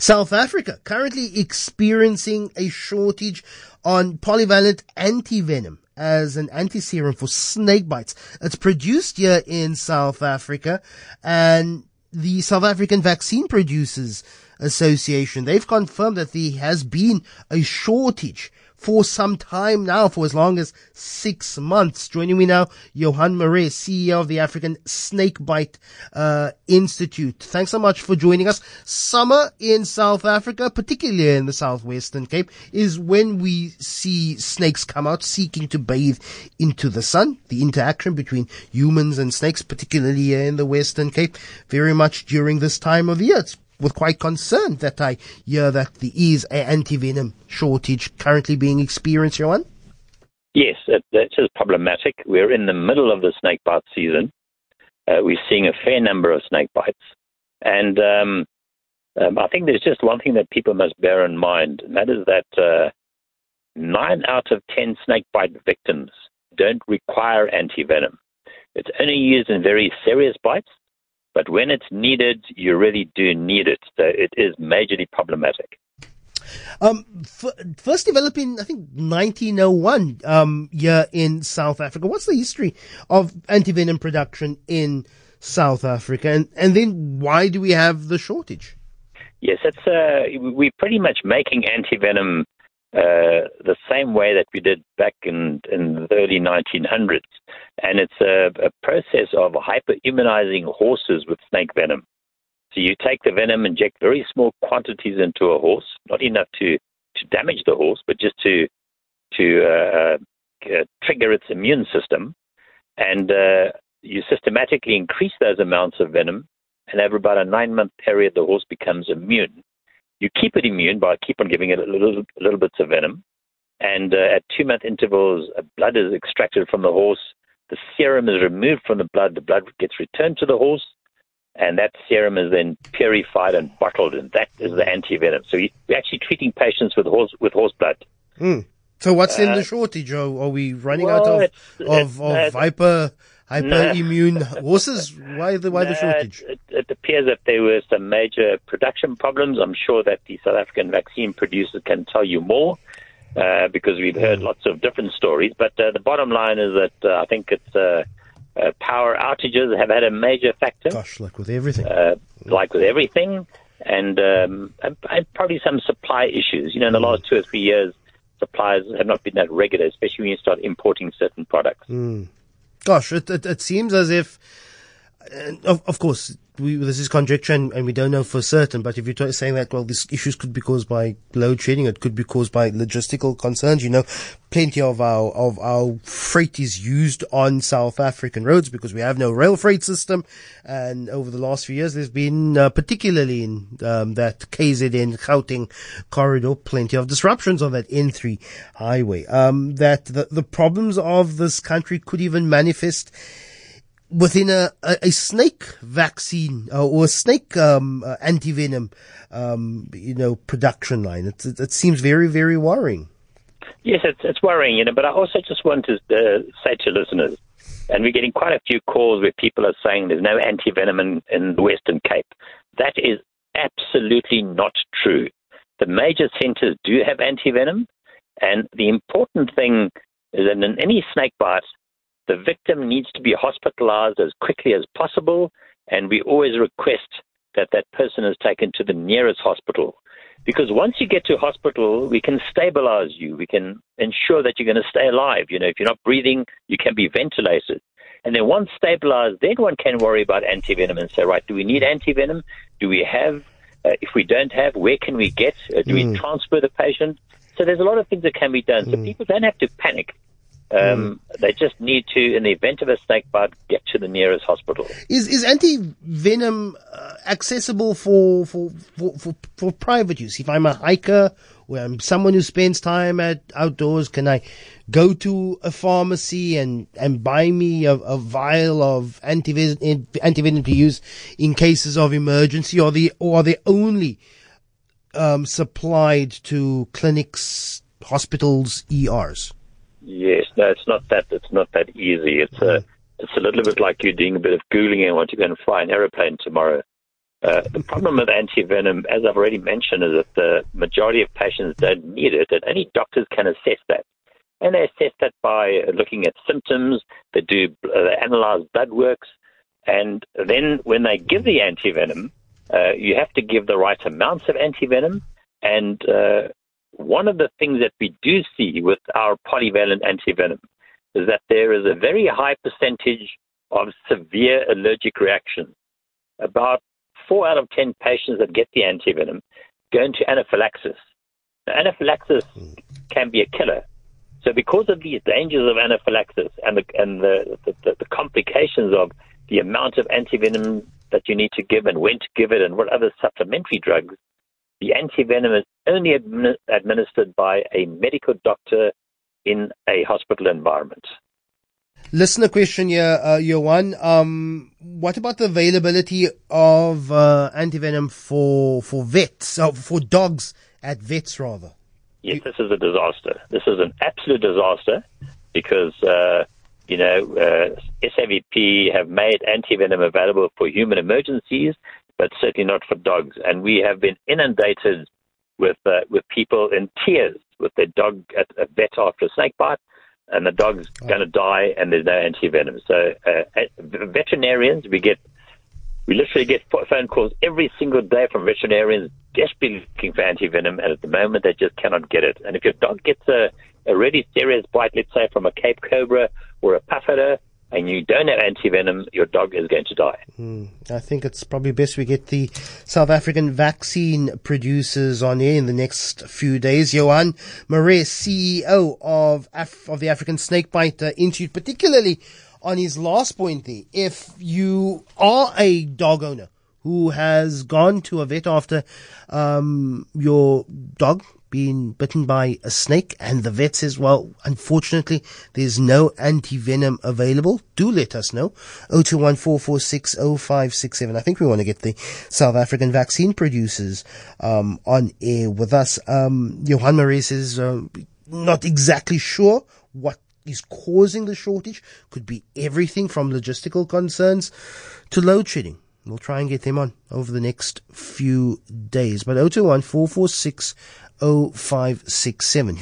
South Africa currently experiencing a shortage on polyvalent antivenom as an antiserum for snake bites. It's produced here in South Africa and the South African Vaccine Producers Association, they've confirmed that there has been a shortage for some time now, for as long as six months. Joining me now, Johan Marais, CEO of the African Snakebite uh, Institute. Thanks so much for joining us. Summer in South Africa, particularly in the southwestern Cape, is when we see snakes come out seeking to bathe into the sun. The interaction between humans and snakes, particularly in the Western Cape, very much during this time of year. It's with quite concerned that I hear that there is an antivenom shortage currently being experienced, Johan. Yes, it, it is problematic. We're in the middle of the snake bite season. Uh, we're seeing a fair number of snake bites. And um, um, I think there's just one thing that people must bear in mind, and that is that uh, nine out of ten snake bite victims don't require antivenom. It's only used in very serious bites but when it's needed, you really do need it. So it is majorly problematic. Um, f- first developed in, I think, 1901, um, here in South Africa. What's the history of antivenom production in South Africa? And, and then why do we have the shortage? Yes, it's, uh, we're pretty much making antivenom uh, the same way that we did back in, in the early 1900s. And it's a, a process of hyperimmunizing horses with snake venom. So you take the venom, inject very small quantities into a horse, not enough to, to damage the horse, but just to to uh, uh, trigger its immune system, and uh, you systematically increase those amounts of venom, and over about a nine month period, the horse becomes immune. You keep it immune by keep on giving it a little, little bits of venom. And uh, at two month intervals, blood is extracted from the horse. The serum is removed from the blood. The blood gets returned to the horse. And that serum is then purified and bottled. And that is the antivenom. So we're actually treating patients with horse, with horse blood. Mm. So what's uh, in the uh, shortage? Are, are we running well, out of, it's, of, of uh, hyper hyperimmune horses? Why the why no, the shortage? It, it, appears that there were some major production problems. I'm sure that the South African vaccine producers can tell you more. Uh, because we've heard mm. lots of different stories, but uh, the bottom line is that uh, I think it's uh, uh, power outages have had a major factor. Gosh, like with everything, like with everything, and, um, and, and probably some supply issues. You know, in the mm. last two or three years, suppliers have not been that regular, especially when you start importing certain products. Mm. Gosh, it, it, it seems as if, of, of course, we, this is conjecture and, and, we don't know for certain, but if you're saying that, well, these issues could be caused by load shedding, it could be caused by logistical concerns. You know, plenty of our, of our freight is used on South African roads because we have no rail freight system. And over the last few years, there's been, uh, particularly in, um, that KZN Gauteng corridor, plenty of disruptions on that N3 highway. Um, that the, the problems of this country could even manifest within a, a, a, snake vaccine uh, or a snake um, uh, antivenom, um, you know, production line. It, it, it, seems very, very worrying. Yes, it's, it's worrying, you know. But I also just want to uh, say to listeners, and we're getting quite a few calls where people are saying there's no antivenom in, in the Western Cape. That is absolutely not true. The major centres do have antivenom, and the important thing is that in any snake bite, the victim needs to be hospitalized as quickly as possible, and we always request that that person is taken to the nearest hospital. Because once you get to hospital, we can stabilize you. We can ensure that you're going to stay alive. You know, if you're not breathing, you can be ventilated. And then once stabilized, then one can worry about antivenom and say, right, do we need antivenom? Do we have? Uh, if we don't have, where can we get? Uh, do mm. we transfer the patient? So there's a lot of things that can be done. So mm. people don't have to panic. Um, mm. They just need to, in the event of a snake bite, get to the nearest hospital. Is is anti venom uh, accessible for, for, for for for private use? If I'm a hiker or I'm someone who spends time at outdoors, can I go to a pharmacy and and buy me a, a vial of anti venom to use in cases of emergency, or the or are they only um, supplied to clinics, hospitals, ERs? Yes, no, it's not that. It's not that easy. It's a, it's a little bit like you doing a bit of googling and want to go and fly an aeroplane tomorrow. Uh, the problem with antivenom, as I've already mentioned, is that the majority of patients don't need it, and only doctors can assess that. And they assess that by looking at symptoms, they do uh, they analyze blood works, and then when they give the antivenom, uh, you have to give the right amounts of antivenom. And uh, one of the things that we do see with our polyvalent antivenom is that there is a very high percentage of severe allergic reactions. About four out of ten patients that get the antivenom go into anaphylaxis. Now, anaphylaxis can be a killer. So, because of these dangers of anaphylaxis and the and the, the, the complications of the amount of antivenom that you need to give and when to give it and what other supplementary drugs, the antivenom is only admi- administered by a medical doctor in a hospital environment. Listener question here, uh, Johan. Um, what about the availability of uh, antivenom for for vets, uh, for dogs at vets rather? Yes, this is a disaster. This is an absolute disaster because uh, you know uh, SAVP have made antivenom available for human emergencies, but certainly not for dogs. And we have been inundated with uh, with people in tears with their dog at a vet after a snake bite, and the dog's oh. going to die, and there's no antivenom. So uh, veterinarians, we get we literally get phone calls every single day from veterinarians desperately looking for antivenom, and at the moment they just cannot get it. And if your dog gets a, a really serious bite, let's say from a Cape Cobra or a puff adder, and you don't have antivenom, your dog is going to die. Mm, I think it's probably best we get the South African vaccine producers on here in the next few days. Johan Marais, CEO of Af- of the African Snakebite Institute, particularly on his last point there. If you are a dog owner who has gone to a vet after um, your dog been bitten by a snake and the vet says, well, unfortunately, there's no anti-venom available. Do let us know. 0214460567. I think we want to get the South African vaccine producers, um, on air with us. Um, Johan Marais is, uh, not exactly sure what is causing the shortage. Could be everything from logistical concerns to load shedding. We'll try and get them on over the next few days. But 021 446 0567.